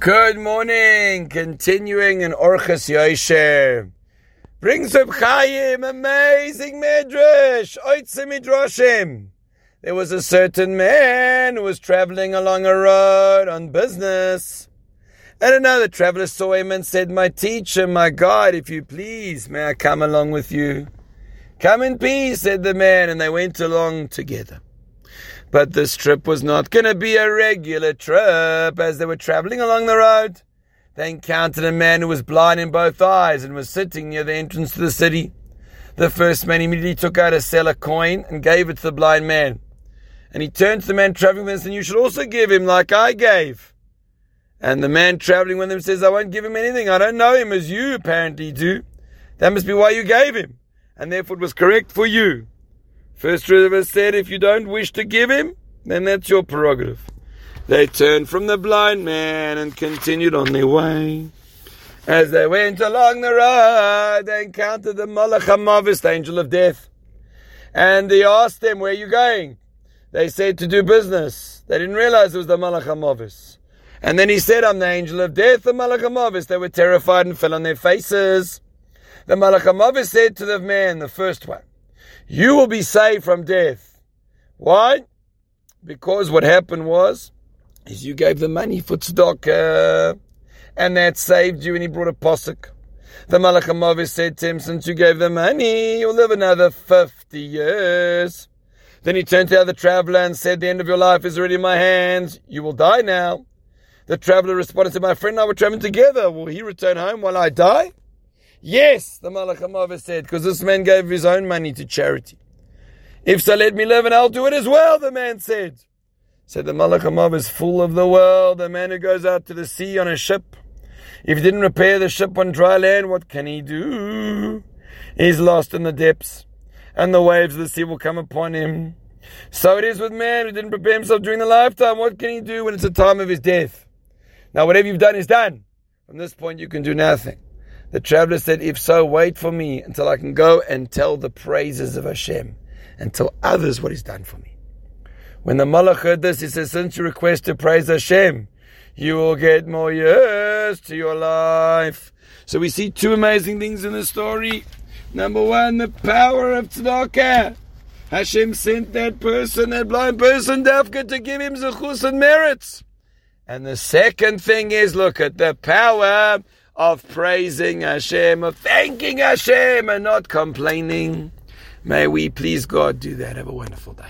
Good morning. Continuing in Orchos Yosher. Brings up Chaim, amazing Midrash, Oitze Midrashim. There was a certain man who was traveling along a road on business. And another traveler saw him and said, My teacher, my God, if you please, may I come along with you? Come in peace, said the man, and they went along together. But this trip was not going to be a regular trip. As they were traveling along the road, they encountered a man who was blind in both eyes and was sitting near the entrance to the city. The first man immediately took out a sela coin and gave it to the blind man. And he turned to the man traveling with him and said, You should also give him like I gave. And the man traveling with him says, I won't give him anything. I don't know him as you apparently do. That must be why you gave him. And therefore it was correct for you. First River said, if you don't wish to give him, then that's your prerogative. They turned from the blind man and continued on their way. As they went along the road, they encountered the Malach HaMavis, the angel of death. And he asked them, where are you going? They said, to do business. They didn't realize it was the Malach HaMavis. And then he said, I'm the angel of death, the Malach HaMavis. They were terrified and fell on their faces. The Malach HaMavis said to the man, the first one, you will be saved from death. Why? Because what happened was, is you gave the money for tzedakah, and that saved you, and he brought a posuk. The Malach HaMavis said to him, since you gave the money, you'll live another 50 years. Then he turned to the other traveler and said, the end of your life is already in my hands. You will die now. The traveler responded to my friend I were traveling together. Will he return home while I die? Yes, the Malach HaMavis said, because this man gave his own money to charity. If so, let me live and I'll do it as well, the man said. Said the Malach HaMavis, full of the world, the man who goes out to the sea on a ship. If he didn't repair the ship on dry land, what can he do? He's lost in the depths, and the waves of the sea will come upon him. So it is with man who didn't prepare himself during the lifetime. What can he do when it's the time of his death? Now, whatever you've done is done. From this point, you can do nothing. The traveler said, If so, wait for me until I can go and tell the praises of Hashem and tell others what He's done for me. When the Malach heard this, he says, Since you request to praise Hashem, you will get more years to your life. So we see two amazing things in the story. Number one, the power of tzedakah. Hashem sent that person, that blind person, Dafka, to give him zechus and merits. And the second thing is, look at the power of praising Hashem, of thanking Hashem and not complaining. May we please God do that. Have a wonderful day.